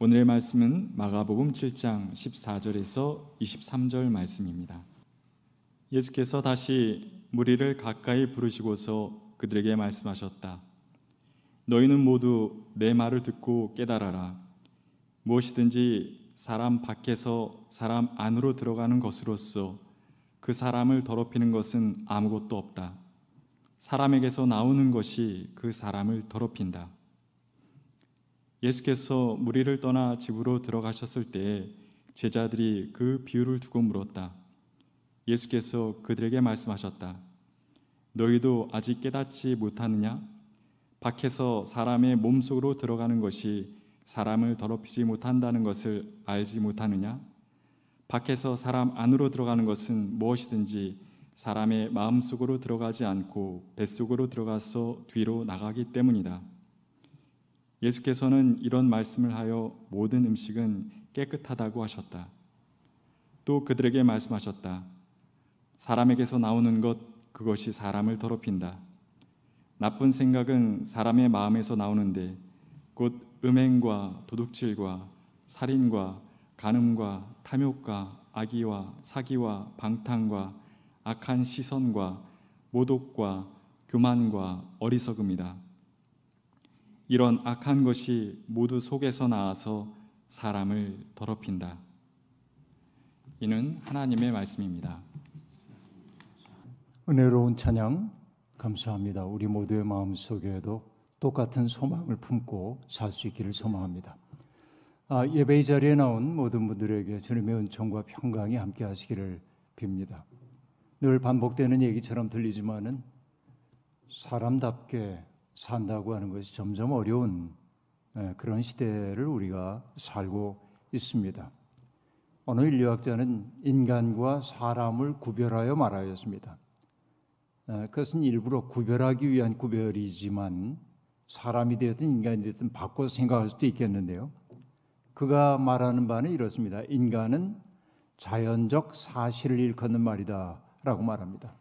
오늘의 말씀은 마가복음 7장 14절에서 23절 말씀입니다. 예수께서 다시 무리를 가까이 부르시고서 그들에게 말씀하셨다. 너희는 모두 내 말을 듣고 깨달아라. 무엇이든지 사람 밖에서 사람 안으로 들어가는 것으로서 그 사람을 더럽히는 것은 아무것도 없다. 사람에게서 나오는 것이 그 사람을 더럽힌다. 예수께서 무리를 떠나 집으로 들어가셨을 때 제자들이 그 비유를 두고 물었다. 예수께서 그들에게 말씀하셨다. 너희도 아직 깨닫지 못하느냐? 밖에서 사람의 몸속으로 들어가는 것이 사람을 더럽히지 못한다는 것을 알지 못하느냐? 밖에서 사람 안으로 들어가는 것은 무엇이든지 사람의 마음속으로 들어가지 않고 뱃속으로 들어가서 뒤로 나가기 때문이다. 예수께서는 이런 말씀을 하여 모든 음식은 깨끗하다고 하셨다. 또 그들에게 말씀하셨다. 사람에게서 나오는 것 그것이 사람을 더럽힌다. 나쁜 생각은 사람의 마음에서 나오는데 곧 음행과 도둑질과 살인과 간음과 탐욕과 악의와 사기와 방탕과 악한 시선과 모독과 교만과 어리석음이다. 이런 악한 것이 모두 속에서 나와서 사람을 더럽힌다. 이는 하나님의 말씀입니다. 은혜로운 찬양 감사합니다. 우리 모두의 마음 속에도 똑같은 소망을 품고 살 수 있기를 소망합니다. 아, 예배의 자리에 나온 모든 분들에게 주님의 은총과 평강이 함께 하시기를 빕니다. 늘 반복되는 얘기처럼 들리지만은 사람답게 산다고 하는 것이 점점 어려운 예, 그런 시대를 우리가 살고 있습니다. 어느 인류학자는 인간과 사람을 구별하여 말하였습니다. 예, 그것은 일부러 구별하기 위한 구별이지만 사람이 되든 인간이 되든 바꿔서 생각할 수도 있겠는데요. 그가 말하는 바는 이렇습니다. 인간은 자연적 사실을 일컫는 말이다 라고 말합니다.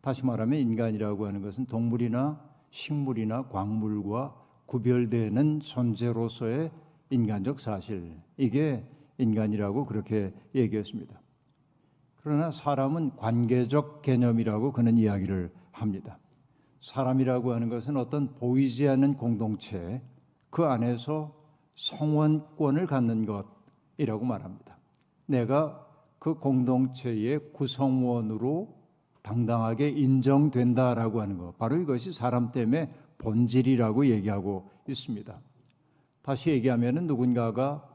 다시 말하면 인간이라고 하는 것은 동물이나 식물이나 광물과 구별되는 존재로서의 인간적 사실. 이게 인간이라고 그렇게 얘기했습니다. 그러나 사람은 관계적 개념이라고 그는 이야기를 합니다. 사람이라고 하는 것은 어떤 보이지 않는 공동체, 그 안에서 성원권을 갖는 것이라고 말합니다. 내가 그 공동체의 구성원으로 당당하게 인정된다라고 하는 것. 바로 이것이 사람 때문에 본질이라고 얘기하고 있습니다. 다시 얘기하면 누군가가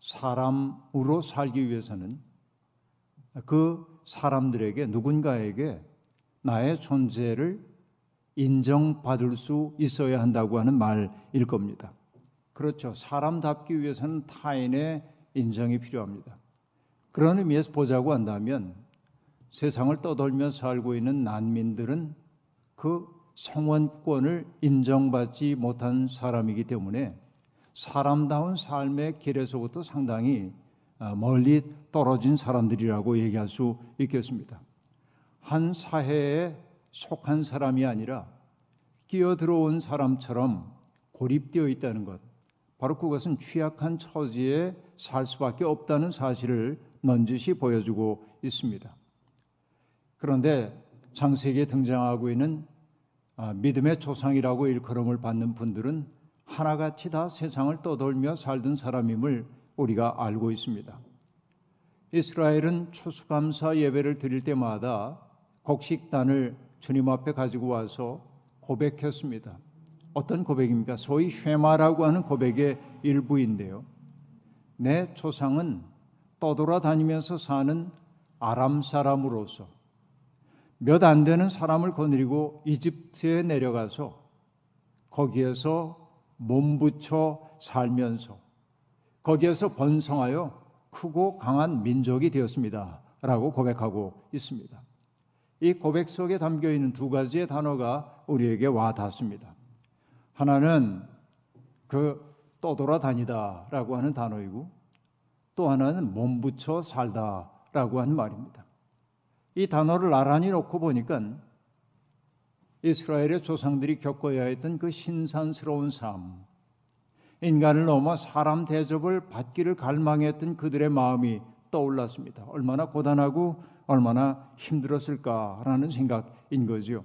사람으로 살기 위해서는 그 사람들에게 누군가에게 나의 존재를 인정받을 수 있어야 한다고 하는 말일 겁니다. 그렇죠. 사람답기 위해서는 타인의 인정이 필요합니다. 그런 의미에서 보자고 한다면 세상을 떠돌며 살고 있는 난민들은 그 성원권을 인정받지 못한 사람이기 때문에 사람다운 삶의 길에서부터 상당히 아, 멀리 떨어진 사람들이라고 얘기할 수 있겠습니다. 한 사회에 속한 사람이 아니라 끼어들어온 사람처럼 고립되어 있다는 것. 바로 그것은 취약한 처지에 살 수밖에 없다는 사실을 넌지시 보여주고 있습니다. 그런데 창세기에 등장하고 있는 아, 믿음의 조상이라고 일컬음을 받는 분들은 하나같이 다 세상을 떠돌며 살던 사람임을 우리가 알고 있습니다. 이스라엘은 추수감사 예배를 드릴 때마다 곡식단을 주님 앞에 가지고 와서 고백했습니다. 어떤 고백입니까? 소위 쉐마라고 하는 고백의 일부인데요. 내 조상은 떠돌아다니면서 사는 아람 사람으로서 몇 안 되는 사람을 거느리고 이집트에 내려가서 거기에서 몸붙여 살면서 거기에서 번성하여 크고 강한 민족이 되었습니다. 라고 고백하고 있습니다. 이 고백 속에 담겨 있는 두 가지의 단어가 우리에게 와 닿습니다. 하나는 그 떠돌아다니다 라고 하는 단어이고 또 하나는 몸붙여 살다 라고 하는 말입니다. 이 단어를 나란히 놓고 보니까 이스라엘의 조상들이 겪어야 했던 그 신산스러운 삶, 인간을 넘어 사람 대접을 받기를 갈망했던 그들의 마음이 떠올랐습니다. 얼마나 고단하고 얼마나 힘들었을까라는 생각인 거죠.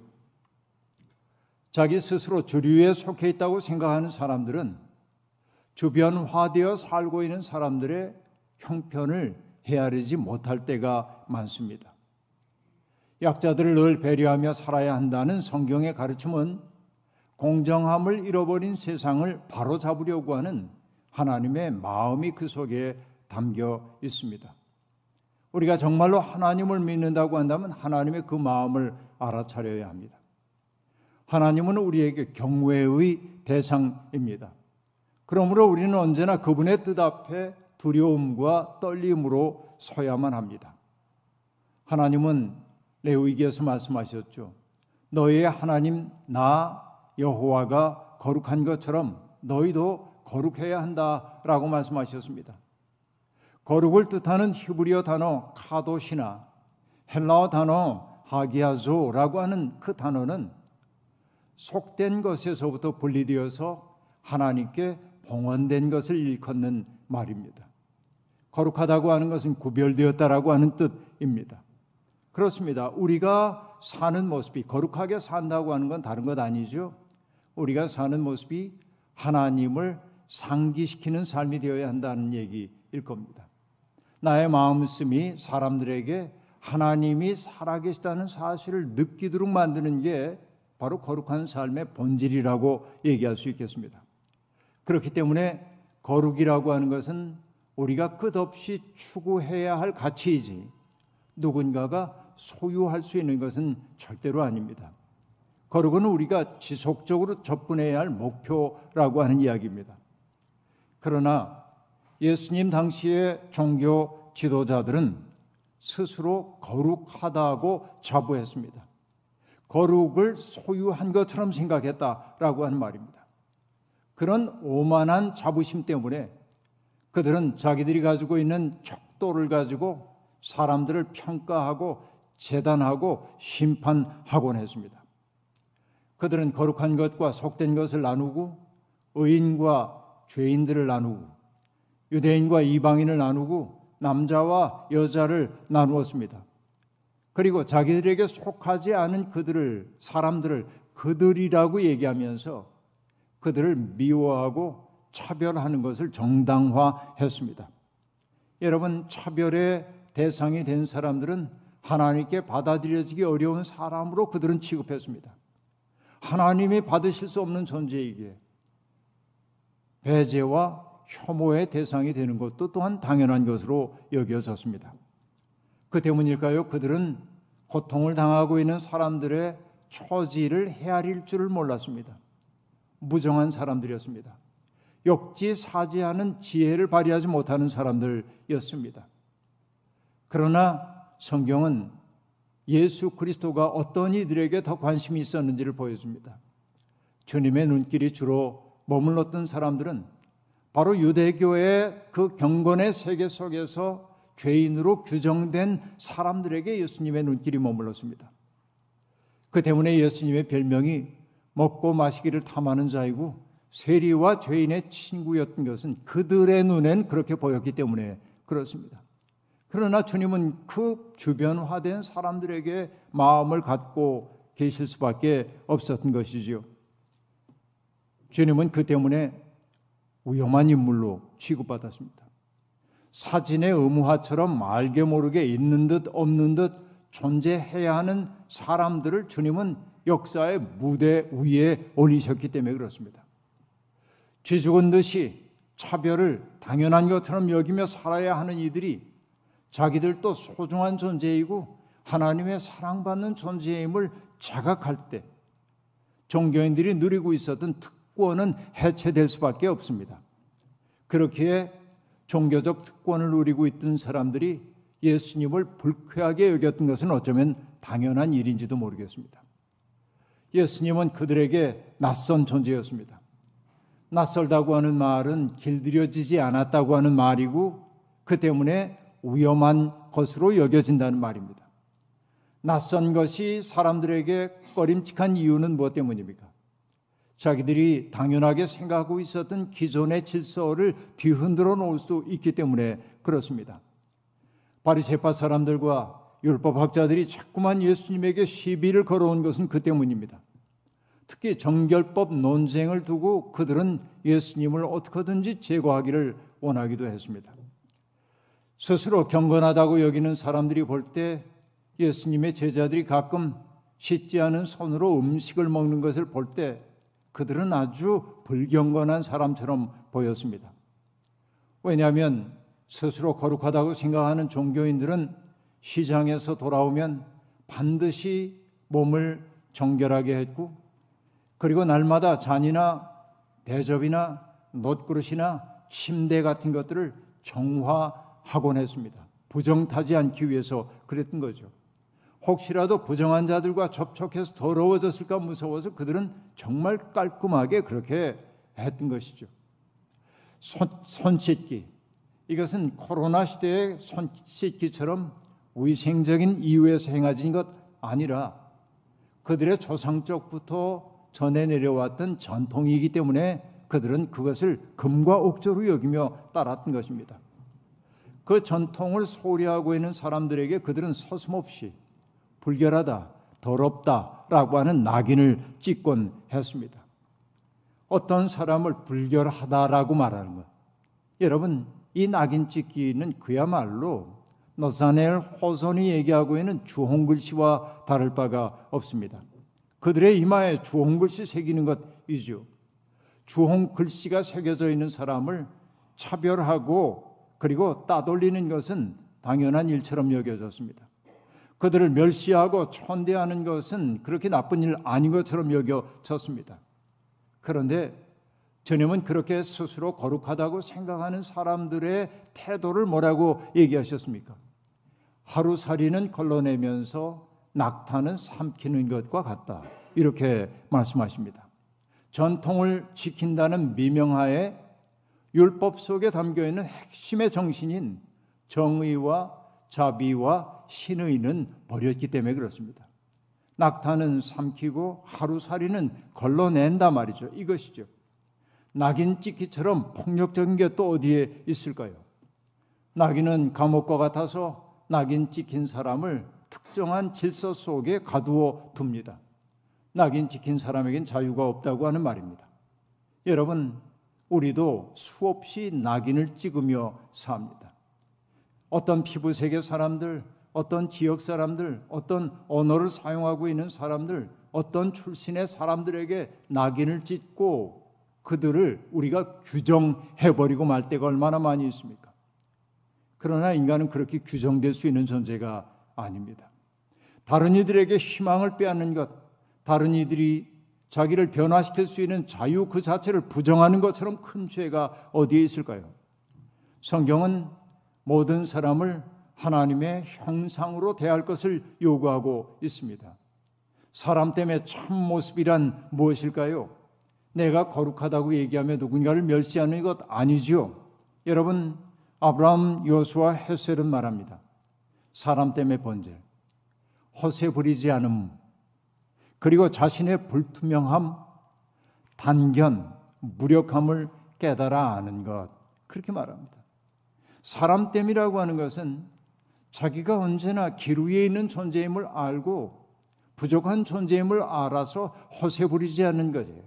자기 스스로 주류에 속해 있다고 생각하는 사람들은 주변화되어 살고 있는 사람들의 형편을 헤아리지 못할 때가 많습니다. 약자들을 늘 배려하며 살아야 한다는 성경의 가르침은 공정함을 잃어버린 세상을 바로잡으려고 하는 하나님의 마음이 그 속에 담겨 있습니다. 우리가 정말로 하나님을 믿는다고 한다면 하나님의 그 마음을 알아차려야 합니다. 하나님은 우리에게 경외의 대상입니다. 그러므로 우리는 언제나 그분의 뜻 앞에 두려움과 떨림으로 서야만 합니다. 하나님은 레위기에서 말씀하셨죠. 너희의 하나님 나 여호와가 거룩한 것처럼 너희도 거룩해야 한다라고 말씀하셨습니다. 거룩을 뜻하는 히브리어 단어 카도시나 헬라어 단어 하기야조라고 하는 그 단어는 속된 것에서부터 분리되어서 하나님께 봉헌된 것을 일컫는 말입니다. 거룩하다고 하는 것은 구별되었다라고 하는 뜻입니다. 그렇습니다. 우리가 사는 모습이 거룩하게 산다고 하는 건 다른 것 아니죠. 우리가 사는 모습이 하나님을 상기시키는 삶이 되어야 한다는 얘기일 겁니다. 나의 마음씀이 사람들에게 하나님이 살아계시다는 사실을 느끼도록 만드는 게 바로 거룩한 삶의 본질이라고 얘기할 수 있겠습니다. 그렇기 때문에 거룩이라고 하는 것은 우리가 끝없이 추구해야 할 가치이지 누군가가 소유할 수 있는 것은 절대로 아닙니다. 거룩은 우리가 지속적으로 접근해야 할 목표라고 하는 이야기입니다. 그러나 예수님 당시의 종교 지도자들은 스스로 거룩하다고 자부했습니다. 거룩을 소유한 것처럼 생각했다라고 하는 말입니다. 그런 오만한 자부심 때문에 그들은 자기들이 가지고 있는 척도를 가지고 사람들을 평가하고 재단하고 심판하곤 했습니다. 그들은 거룩한 것과 속된 것을 나누고 의인과 죄인들을 나누고 유대인과 이방인을 나누고 남자와 여자를 나누었습니다. 그리고 자기들에게 속하지 않은 그들을 사람들을 그들이라고 얘기하면서 그들을 미워하고 차별하는 것을 정당화했습니다. 여러분 차별의 대상이 된 사람들은 하나님께 받아들여지기 어려운 사람으로 그들은 취급했습니다. 하나님이 받으실 수 없는 존재이기에 배제와 혐오의 대상이 되는 것도 또한 당연한 것으로 여겨졌습니다. 그 때문일까요? 그들은 고통을 당하고 있는 사람들의 처지를 헤아릴 줄을 몰랐습니다. 무정한 사람들이었습니다. 역지사지하는 지혜를 발휘하지 못하는 사람들이었습니다. 그러나 성경은 예수 그리스도가 어떤 이들에게 더 관심이 있었는지를 보여줍니다. 주님의 눈길이 주로 머물렀던 사람들은 바로 유대교의 그 경건의 세계 속에서 죄인으로 규정된 사람들에게 예수님의 눈길이 머물렀습니다. 그 때문에 예수님의 별명이 먹고 마시기를 탐하는 자이고 세리와 죄인의 친구였던 것은 그들의 눈엔 그렇게 보였기 때문에 그렇습니다. 그러나 주님은 그 주변화된 사람들에게 마음을 갖고 계실 수밖에 없었던 것이지요. 주님은 그 때문에 위험한 인물로 취급받았습니다. 사진의 의무화처럼 알게 모르게 있는 듯 없는 듯 존재해야 하는 사람들을 주님은 역사의 무대 위에 올리셨기 때문에 그렇습니다. 쥐 죽은 듯이 차별을 당연한 것처럼 여기며 살아야 하는 이들이 자기들도 소중한 존재이고 하나님의 사랑받는 존재임을 자각할 때 종교인들이 누리고 있었던 특권은 해체될 수밖에 없습니다. 그렇기에 종교적 특권을 누리고 있던 사람들이 예수님을 불쾌하게 여겼던 것은 어쩌면 당연한 일인지도 모르겠습니다. 예수님은 그들에게 낯선 존재였습니다. 낯설다고 하는 말은 길들여지지 않았다고 하는 말이고 그 때문에 위험한 것으로 여겨진다는 말입니다. 낯선 것이 사람들에게 꺼림칙한 이유는 무엇 때문입니까? 자기들이 당연하게 생각하고 있었던 기존의 질서를 뒤흔들어 놓을 수 있기 때문에 그렇습니다. 바리새파 사람들과 율법학자들이 자꾸만 예수님에게 시비를 걸어온 것은 그 때문입니다. 특히 정결법 논쟁을 두고 그들은 예수님을 어떻게든지 제거하기를 원하기도 했습니다. 스스로 경건하다고 여기는 사람들이 볼 때 예수님의 제자들이 가끔 씻지 않은 손으로 음식을 먹는 것을 볼 때 그들은 아주 불경건한 사람처럼 보였습니다. 왜냐하면 스스로 거룩하다고 생각하는 종교인들은 시장에서 돌아오면 반드시 몸을 정결하게 했고 그리고 날마다 잔이나 대접이나 놋그릇이나 침대 같은 것들을 정화 하곤 했습니다. 부정타지 않기 위해서 그랬던 거죠. 혹시라도 부정한 자들과 접촉해서 더러워졌을까 무서워서 그들은 정말 깔끔하게 그렇게 했던 것이죠. 손, 손 씻기. 이것은 코로나 시대의 손 씻기처럼 위생적인 이유에서 행하진 것 아니라 그들의 조상적부터 전해 내려왔던 전통이기 때문에 그들은 그것을 금과 옥조로 여기며 따랐던 것입니다. 그 전통을 소리하고 있는 사람들에게 그들은 서슴없이 불결하다, 더럽다라고 하는 낙인을 찍곤 했습니다. 어떤 사람을 불결하다라고 말하는 것. 여러분, 이 낙인 찍기는 그야말로 너사넬 호선이 얘기하고 있는 주홍글씨와 다를 바가 없습니다. 그들의 이마에 주홍글씨 새기는 것이죠. 주홍글씨가 새겨져 있는 사람을 차별하고 그리고 따돌리는 것은 당연한 일처럼 여겨졌습니다. 그들을 멸시하고 천대하는 것은 그렇게 나쁜 일 아닌 것처럼 여겨졌습니다. 그런데 주님은 그렇게 스스로 거룩하다고 생각하는 사람들의 태도를 뭐라고 얘기하셨습니까? 하루살이는 걸러내면서 낙타는 삼키는 것과 같다. 이렇게 말씀하십니다. 전통을 지킨다는 미명하에 율법 속에 담겨 있는 핵심의 정신인 정의와 자비와 신의는 버렸기 때문에 그렇습니다. 낙타는 삼키고 하루살이는 걸러낸다 말이죠. 이것이죠. 낙인 찍기처럼 폭력적인 게 또 어디에 있을까요? 낙인은 감옥과 같아서 낙인 찍힌 사람을 특정한 질서 속에 가두어 둡니다. 낙인 찍힌 사람에겐 자유가 없다고 하는 말입니다. 여러분, 우리도 수없이 낙인을 찍으며 삽니다. 어떤 피부색의 사람들, 어떤 지역 사람들, 어떤 언어를 사용하고 있는 사람들, 어떤 출신의 사람들에게 낙인을 찍고 그들을 우리가 규정해버리고 말 때가 얼마나 많이 있습니까? 그러나 인간은 그렇게 규정될 수 있는 존재가 아닙니다. 다른 이들에게 희망을 빼앗는 것, 다른 이들이 자기를 변화시킬 수 있는 자유 그 자체를 부정하는 것처럼 큰 죄가 어디에 있을까요? 성경은 모든 사람을 하나님의 형상으로 대할 것을 요구하고 있습니다. 사람 때문에 참 모습이란 무엇일까요? 내가 거룩하다고 얘기하며 누군가를 멸시하는 것 아니죠. 여러분, 아브라함, 요수와 헤셀은 말합니다. 사람 때문에 번제, 허세 부리지 않음, 그리고 자신의 불투명함, 단견, 무력함을 깨달아 아는 것. 그렇게 말합니다. 사람 땜이라고 하는 것은 자기가 언제나 길 위에 있는 존재임을 알고 부족한 존재임을 알아서 허세 부리지 않는 거예요.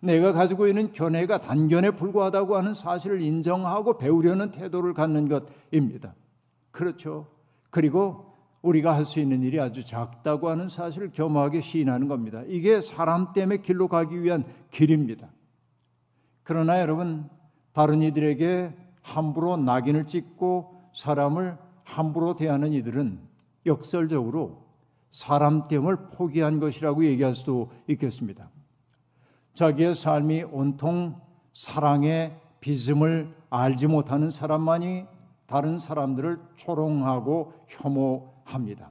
내가 가지고 있는 견해가 단견에 불과하다고 하는 사실을 인정하고 배우려는 태도를 갖는 것입니다. 그렇죠. 그리고 우리가 할 수 있는 일이 아주 작다고 하는 사실을 겸허하게 시인하는 겁니다. 이게 사람 때문에 길로 가기 위한 길입니다. 그러나 여러분, 다른 이들에게 함부로 낙인을 찍고 사람을 함부로 대하는 이들은 역설적으로 사람 됨을 포기한 것이라고 얘기할 수도 있겠습니다. 자기의 삶이 온통 사랑의 비즘을 알지 못하는 사람만이 다른 사람들을 조롱하고 혐오 합니다.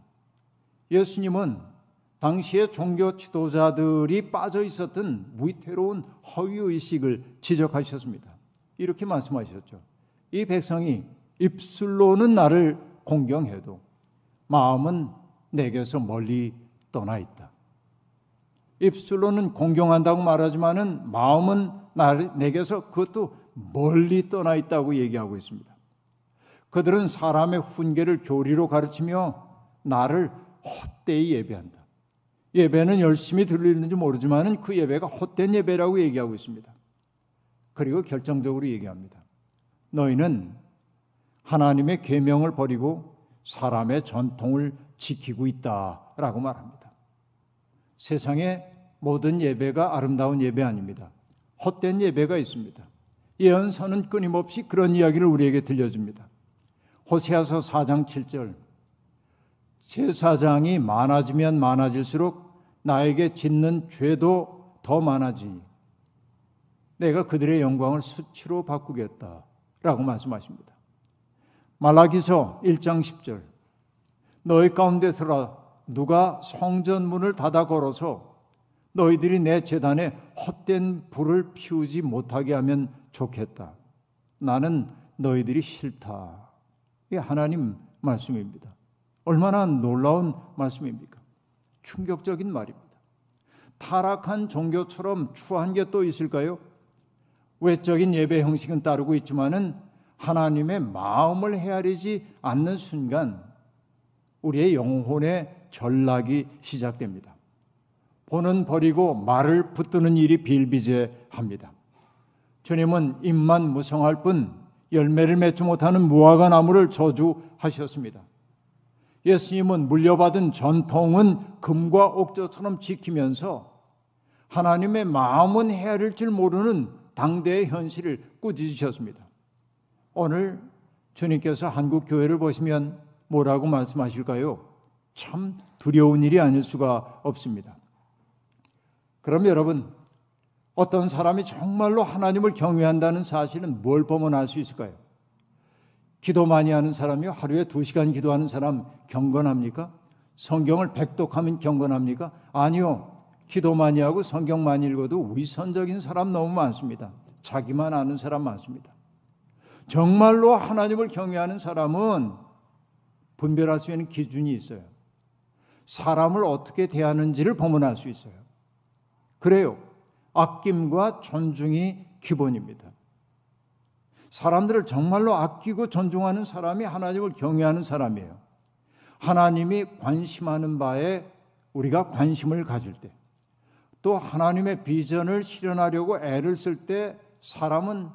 예수님은 당시의 종교 지도자들이 빠져 있었던 위태로운 허위의식을 지적하셨습니다. 이렇게 말씀하셨죠. 이 백성이 입술로는 나를 공경해도 마음은 내게서 멀리 떠나 있다. 입술로는 공경한다고 말하지만은 마음은 내게서 그것도 멀리 떠나 있다고 얘기하고 있습니다. 그들은 사람의 훈계를 교리로 가르치며 나를 헛되이 예배한다. 예배는 열심히 들리는지 모르지만은 그 예배가 헛된 예배라고 얘기하고 있습니다. 그리고 결정적으로 얘기합니다. 너희는 하나님의 계명을 버리고 사람의 전통을 지키고 있다라고 말합니다. 세상의 모든 예배가 아름다운 예배 아닙니다. 헛된 예배가 있습니다. 예언서는 끊임없이 그런 이야기를 우리에게 들려줍니다. 호세아서 4장 7절 제사장이 많아지면 많아질수록 나에게 짓는 죄도 더 많아지니 내가 그들의 영광을 수치로 바꾸겠다 라고 말씀하십니다. 말라기서 1장 10절 너희 가운데서라 누가 성전문을 닫아 걸어서 너희들이 내 재단에 헛된 불을 피우지 못하게 하면 좋겠다. 나는 너희들이 싫다. 이게 하나님 말씀입니다. 얼마나 놀라운 말씀입니까? 충격적인 말입니다. 타락한 종교처럼 추한 게 또 있을까요? 외적인 예배 형식은 따르고 있지만은 하나님의 마음을 헤아리지 않는 순간 우리의 영혼의 전락이 시작됩니다. 보는 버리고 말을 붙드는 일이 비일비재합니다. 주님은 입만 무성할 뿐 열매를 맺지 못하는 무화과 나무를 저주하셨습니다. 예수님은 물려받은 전통은 금과 옥조처럼 지키면서 하나님의 마음은 헤아릴 줄 모르는 당대의 현실을 꾸짖으셨습니다. 오늘 주님께서 한국 교회를 보시면 뭐라고 말씀하실까요? 참 두려운 일이 아닐 수가 없습니다. 그럼 여러분, 어떤 사람이 정말로 하나님을 경외한다는 사실은 뭘알수 있을까요? 기도 많이 하는 사람이 하루에 두 시간 기도하는 사람 경건합니까? 성경을 백독하면 경건합니까? 아니요. 기도 많이 하고 성경 많이 읽어도 위선적인 사람 너무 많습니다. 자기만 아는 사람 많습니다. 정말로 하나님을 경외하는 사람은 분별할 수 있는 기준이 있어요. 사람을 어떻게 대하는지를 알수 있어요. 그래요. 아낌과 존중이 기본입니다. 사람들을 정말로 아끼고 존중하는 사람이 하나님을 경외하는 사람이에요. 하나님이 관심하는 바에 우리가 관심을 가질 때, 또 하나님의 비전을 실현하려고 애를 쓸 때 사람은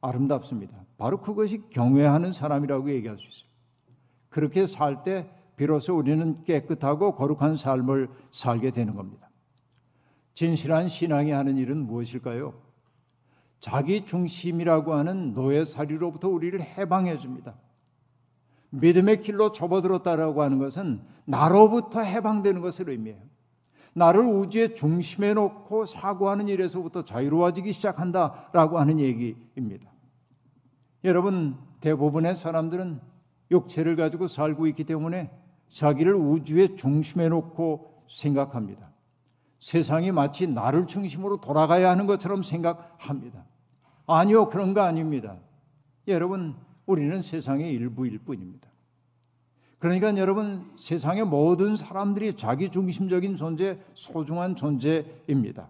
아름답습니다. 바로 그것이 경외하는 사람이라고 얘기할 수 있어요. 그렇게 살 때 비로소 우리는 깨끗하고 거룩한 삶을 살게 되는 겁니다. 진실한 신앙이 하는 일은 무엇일까요? 자기 중심이라고 하는 노예살이로부터 우리를 해방해 줍니다. 믿음의 길로 접어들었다라고 하는 것은 나로부터 해방되는 것을 의미해요. 나를 우주의 중심에 놓고 사고하는 일에서부터 자유로워지기 시작한다라고 하는 얘기입니다. 여러분, 대부분의 사람들은 육체를 가지고 살고 있기 때문에 자기를 우주의 중심에 놓고 생각합니다. 세상이 마치 나를 중심으로 돌아가야 하는 것처럼 생각합니다. 아니요, 그런 거 아닙니다. 여러분, 우리는 세상의 일부일 뿐입니다. 그러니까 여러분, 세상의 모든 사람들이 자기 중심적인 존재, 소중한 존재입니다.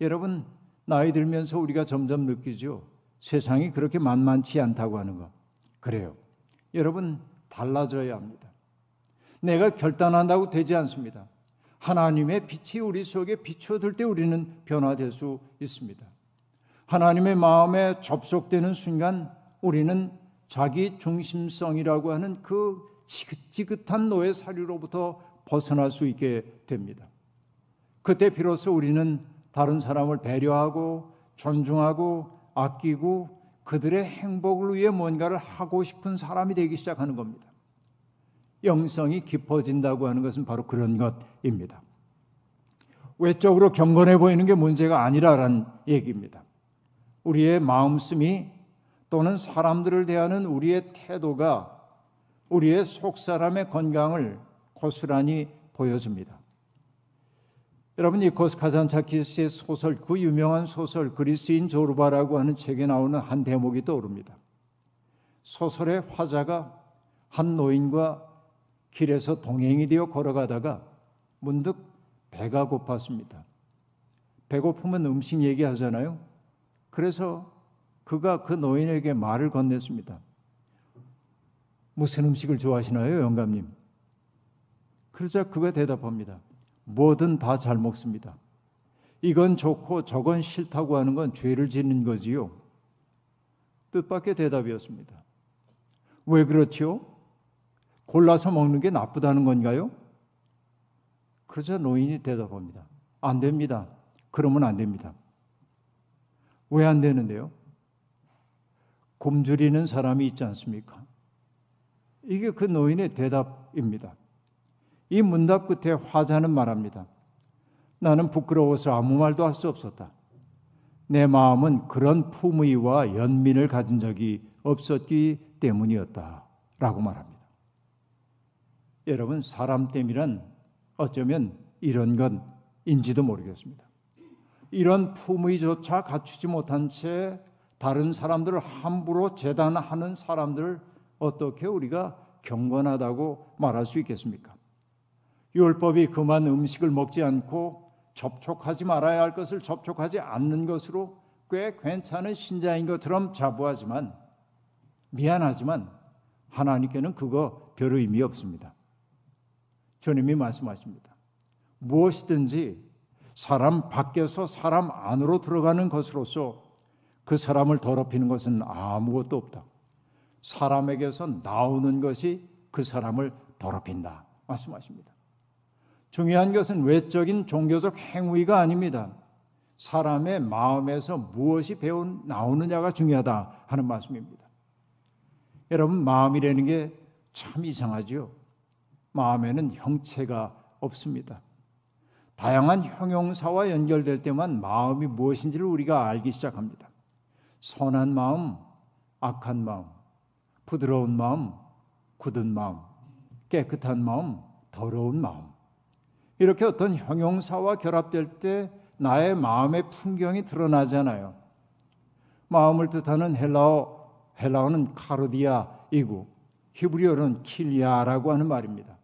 여러분, 나이 들면서 우리가 점점 느끼죠. 세상이 그렇게 만만치 않다고 하는 거. 그래요. 여러분, 달라져야 합니다. 내가 결단한다고 되지 않습니다. 하나님의 빛이 우리 속에 비춰들 때 우리는 변화될 수 있습니다. 하나님의 마음에 접속되는 순간 우리는 자기 중심성이라고 하는 그 지긋지긋한 노예 사료로부터 벗어날 수 있게 됩니다. 그때 비로소 우리는 다른 사람을 배려하고 존중하고 아끼고 그들의 행복을 위해 뭔가를 하고 싶은 사람이 되기 시작하는 겁니다. 영성이 깊어진다고 하는 것은 바로 그런 것입니다. 외적으로 경건해 보이는 게 문제가 아니라는 얘기입니다. 우리의 마음씀이 또는 사람들을 대하는 우리의 태도가 우리의 속사람의 건강을 고스란히 보여줍니다. 여러분 니코스 카잔차키스의 소설 그 유명한 소설 그리스인 조르바라고 하는 책에 나오는 한 대목이 떠오릅니다. 소설의 화자가 한 노인과 길에서 동행이 되어 걸어가다가 문득 배가 고팠습니다. 배고프면 음식 얘기하잖아요. 그래서 그가 그 노인에게 말을 건넸습니다. 무슨 음식을 좋아하시나요, 영감님? 그러자 그가 대답합니다. 뭐든 다 잘 먹습니다. 이건 좋고 저건 싫다고 하는 건 죄를 짓는 거지요. 뜻밖의 대답이었습니다. 왜 그렇지요? 골라서 먹는 게 나쁘다는 건가요? 그러자 노인이 대답합니다. 안 됩니다. 그러면 안 됩니다. 왜 안 되는데요? 곰줄이는 사람이 있지 않습니까? 이게 그 노인의 대답입니다. 이 문답 끝에 화자는 말합니다. 나는 부끄러워서 아무 말도 할 수 없었다. 내 마음은 그런 품위와 연민을 가진 적이 없었기 때문이었다. 라고 말합니다. 여러분, 사람 땜이란 어쩌면 이런 건인지도 모르겠습니다. 이런 품위조차 갖추지 못한 채 다른 사람들을 함부로 재단하는 사람들을 어떻게 우리가 경건하다고 말할 수 있겠습니까? 율법이 그만 음식을 먹지 않고 접촉하지 말아야 할 것을 접촉하지 않는 것으로 꽤 괜찮은 신자인 것처럼 자부하지만 미안하지만 하나님께는 그거 별 의미 없습니다. 주님이 말씀하십니다. 무엇이든지 사람 밖에서 사람 안으로 들어가는 것으로서 그 사람을 더럽히는 것은 아무것도 없다. 사람에게서 나오는 것이 그 사람을 더럽힌다. 말씀하십니다. 중요한 것은 외적인 종교적 행위가 아닙니다. 사람의 마음에서 무엇이 배운 나오느냐가 중요하다 하는 말씀입니다. 여러분 마음이라는 게 참 이상하죠. 마음에는 형체가 없습니다. 다양한 형용사와 연결될 때만 마음이 무엇인지를 우리가 알기 시작합니다. 선한 마음, 악한 마음, 부드러운 마음, 굳은 마음, 깨끗한 마음, 더러운 마음. 이렇게 어떤 형용사와 결합될 때 나의 마음의 풍경이 드러나잖아요. 마음을 뜻하는 헬라어, 헬라어는 카르디아이고 히브리어는 킬리아라고 하는 말입니다.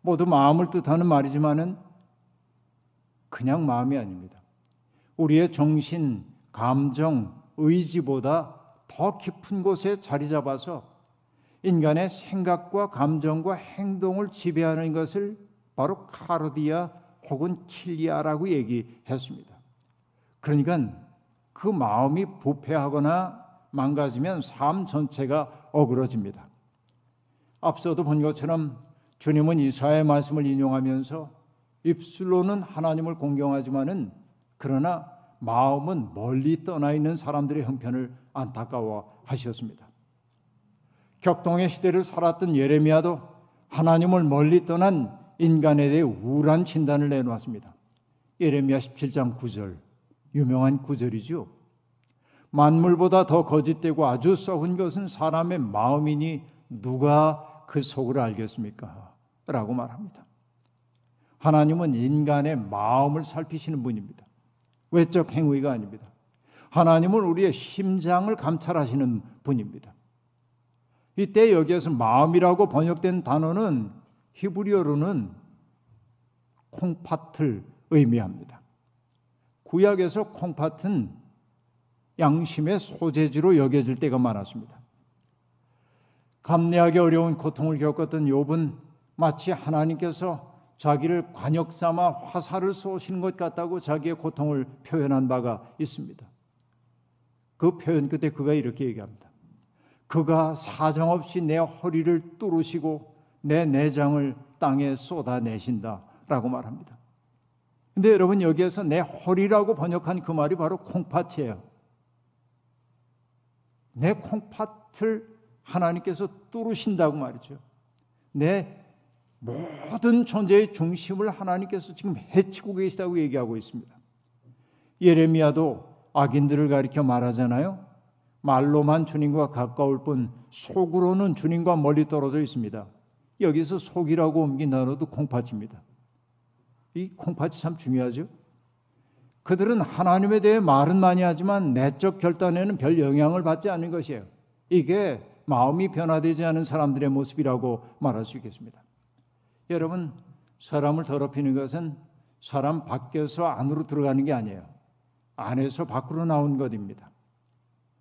모두 마음을 뜻하는 말이지만은 그냥 마음이 아닙니다. 우리의 정신, 감정, 의지보다 더 깊은 곳에 자리 잡아서 인간의 생각과 감정과 행동을 지배하는 것을 바로 카르디아 혹은 킬리아라고 얘기했습니다. 그러니까 그 마음이 부패하거나 망가지면 삶 전체가 어그러집니다. 앞서도 본 것처럼 주님은 이사의 말씀을 인용하면서 입술로는 하나님을 공경하지만은 그러나 마음은 멀리 떠나 있는 사람들의 형편을 안타까워 하셨습니다. 격동의 시대를 살았던 예레미야도 하나님을 멀리 떠난 인간에 대해 우울한 진단을 내놓았습니다. 예레미야 17장 9절 유명한 구절이죠. 만물보다 더 거짓되고 아주 썩은 것은 사람의 마음이니 누가 그 속을 알겠습니까? 라고 말합니다. 하나님은 인간의 마음을 살피시는 분입니다. 외적 행위가 아닙니다. 하나님은 우리의 심장을 감찰하시는 분입니다. 이때 여기에서 마음이라고 번역된 단어는 히브리어로는 콩팥을 의미합니다. 구약에서 콩팥은 양심의 소재지로 여겨질 때가 많았습니다. 감내하기 어려운 고통을 겪었던 욥은 마치 하나님께서 자기를 관역 삼아 화살을 쏘시는 것 같다고 자기의 고통을 표현한 바가 있습니다. 그 표현 끝에 그가 이렇게 얘기합니다. 그가 사정없이 내 허리를 뚫으시고 내 내장을 땅에 쏟아내신다 라고 말합니다. 근데 여러분 여기에서 내 허리라고 번역한 그 말이 바로 콩팥이에요. 내 콩팥을 하나님께서 뚫으신다고 말이죠. 내 모든 존재의 중심을 하나님께서 지금 해치고 계시다고 얘기하고 있습니다. 예레미야도 악인들을 가리켜 말하잖아요. 말로만 주님과 가까울 뿐 속으로는 주님과 멀리 떨어져 있습니다. 여기서 속이라고 옮긴 단어도 콩팥입니다. 이 콩팥이 참 중요하죠. 그들은 하나님에 대해 말은 많이 하지만 내적 결단에는 별 영향을 받지 않는 것이에요. 이게 마음이 변화되지 않은 사람들의 모습이라고 말할 수 있겠습니다. 여러분, 사람을 더럽히는 것은 사람 밖에서 안으로 들어가는 게 아니에요. 안에서 밖으로 나온 것입니다.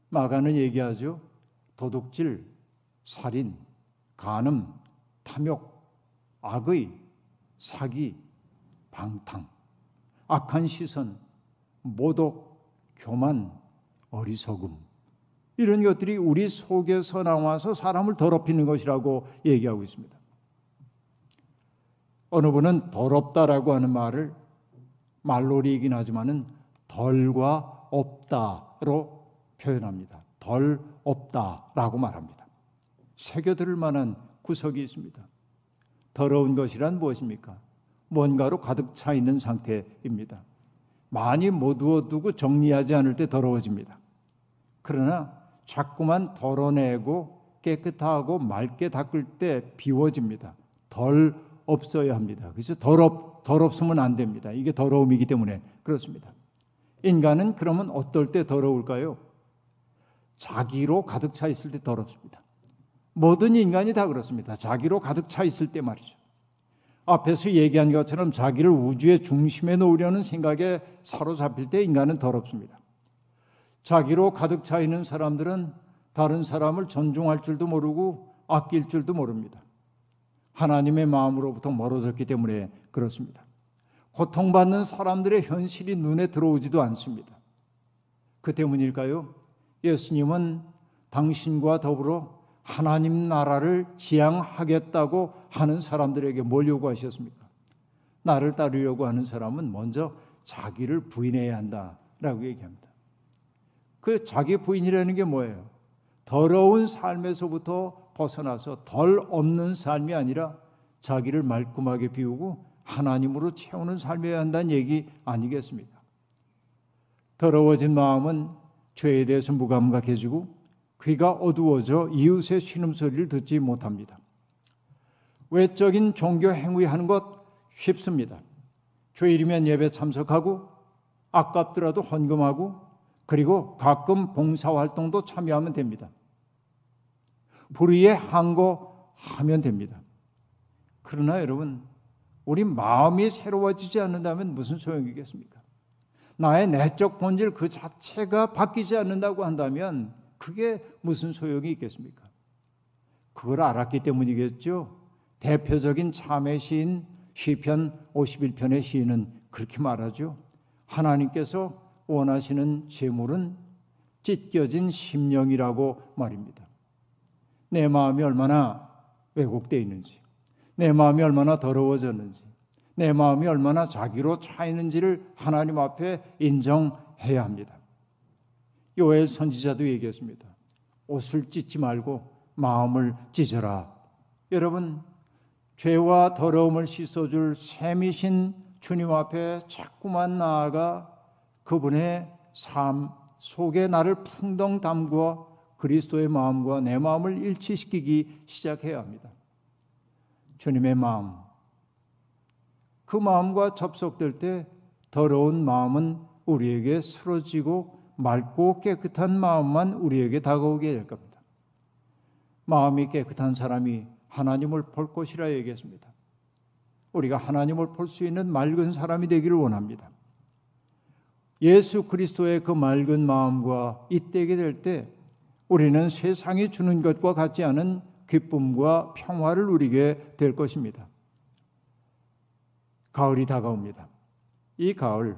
마가는 얘기하죠. 도둑질, 살인, 간음, 탐욕, 악의, 사기, 방탕, 악한 시선, 모독, 교만, 어리석음. 이런 것들이 우리 속에서 나와서 사람을 더럽히는 것이라고 얘기하고 있습니다. 어느 분은 더럽다라고 하는 말을 말놀이이긴 하지만은 덜과 없다로 표현합니다. 덜 없다라고 말합니다. 새겨들을 만한 구석이 있습니다. 더러운 것이란 무엇입니까? 뭔가로 가득 차 있는 상태입니다. 많이 모두어두고 정리하지 않을 때 더러워집니다. 그러나 자꾸만 덜어내고 깨끗하고 맑게 닦을 때 비워집니다. 덜 없어야 합니다. 그래서 더럽, 더럽으면 안 됩니다. 이게 더러움이기 때문에 그렇습니다. 인간은 그러면 어떨 때 더러울까요? 자기로 가득 차 있을 때 더럽습니다. 모든 인간이 다 그렇습니다. 자기로 가득 차 있을 때 말이죠. 앞에서 얘기한 것처럼 자기를 우주의 중심에 놓으려는 생각에 사로잡힐 때 인간은 더럽습니다. 자기로 가득 차 있는 사람들은 다른 사람을 존중할 줄도 모르고 아낄 줄도 모릅니다. 하나님의 마음으로부터 멀어졌기 때문에 그렇습니다. 고통받는 사람들의 현실이 눈에 들어오지도 않습니다. 그 때문일까요? 예수님은 당신과 더불어 하나님 나라를 지향하겠다고 하는 사람들에게 뭘 요구하셨습니까? 나를 따르려고 하는 사람은 먼저 자기를 부인해야 한다라고 얘기합니다. 그 자기 부인이라는 게 뭐예요? 더러운 삶에서부터 벗어나서 덜 없는 삶이 아니라 자기를 말끔하게 비우고 하나님으로 채우는 삶이어야 한다는 얘기 아니겠습니까? 더러워진 마음은 죄에 대해서 무감각해지고 귀가 어두워져 이웃의 신음소리를 듣지 못합니다. 외적인 종교 행위하는 것 쉽습니다. 주일이면 예배 참석하고 아깝더라도 헌금하고 그리고 가끔 봉사활동도 참여하면 됩니다. 불의에 항거하면 됩니다. 그러나 여러분, 우리 마음이 새로워지지 않는다면 무슨 소용이겠습니까? 나의 내적 본질 그 자체가 바뀌지 않는다고 한다면 그게 무슨 소용이 있겠습니까? 그걸 알았기 때문이겠죠. 대표적인 참회 시인 시편 51편의 시인은 그렇게 말하죠. 하나님께서 원하시는 제물은 찢겨진 심령이라고 말입니다. 내 마음이 얼마나 왜곡되어 있는지, 내 마음이 얼마나 더러워졌는지, 내 마음이 얼마나 자기로 차 있는지를 하나님 앞에 인정해야 합니다. 요엘 선지자도 얘기했습니다. 옷을 찢지 말고 마음을 찢어라. 여러분, 죄와 더러움을 씻어줄 샘이신 주님 앞에 자꾸만 나아가 그분의 삶 속에 나를 풍덩 담그어 그리스도의 마음과 내 마음을 일치시키기 시작해야 합니다. 주님의 마음. 그 마음과 접속될 때 더러운 마음은 우리에게 쓰러지고 맑고 깨끗한 마음만 우리에게 다가오게 될 겁니다. 마음이 깨끗한 사람이 하나님을 볼 것이라 얘기했습니다. 우리가 하나님을 볼 수 있는 맑은 사람이 되기를 원합니다. 예수 그리스도의 그 맑은 마음과 잇대게 될 때 우리는 세상이 주는 것과 같지 않은 기쁨과 평화를 누리게 될 것입니다. 가을이 다가옵니다. 이 가을,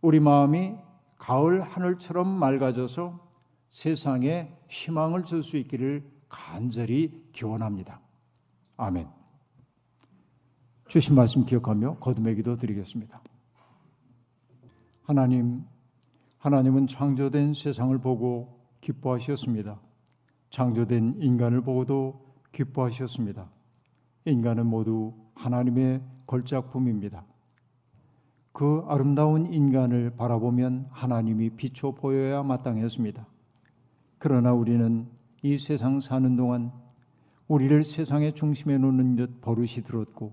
우리 마음이 가을 하늘처럼 맑아져서 세상에 희망을 줄 수 있기를 간절히 기원합니다. 아멘. 주신 말씀 기억하며 거듭의 기도 드리겠습니다. 하나님, 하나님은 창조된 세상을 보고 기뻐하셨습니다. 창조된 인간을 보고도 기뻐하셨습니다. 인간은 모두 하나님의 걸작품입니다. 그 아름다운 인간을 바라보면 하나님이 비춰 보여야 마땅했습니다. 그러나 우리는 이 세상 사는 동안 우리를 세상의 중심에 놓는 듯 버릇이 들었고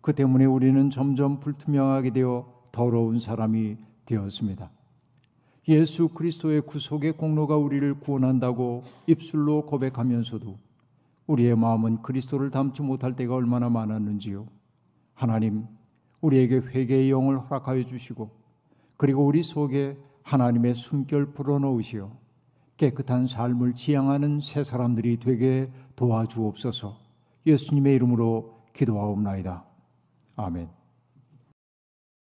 그 때문에 우리는 점점 불투명하게 되어 더러운 사람이 되었습니다. 예수 그리스도의 구속의 공로가 우리를 구원한다고 입술로 고백하면서도 우리의 마음은 그리스도를 닮지 못할 때가 얼마나 많았는지요. 하나님, 우리에게 회개의 영을 허락하여 주시고 그리고 우리 속에 하나님의 숨결 불어넣으시어 깨끗한 삶을 지향하는 새 사람들이 되게 도와주옵소서 예수님의 이름으로 기도하옵나이다. 아멘.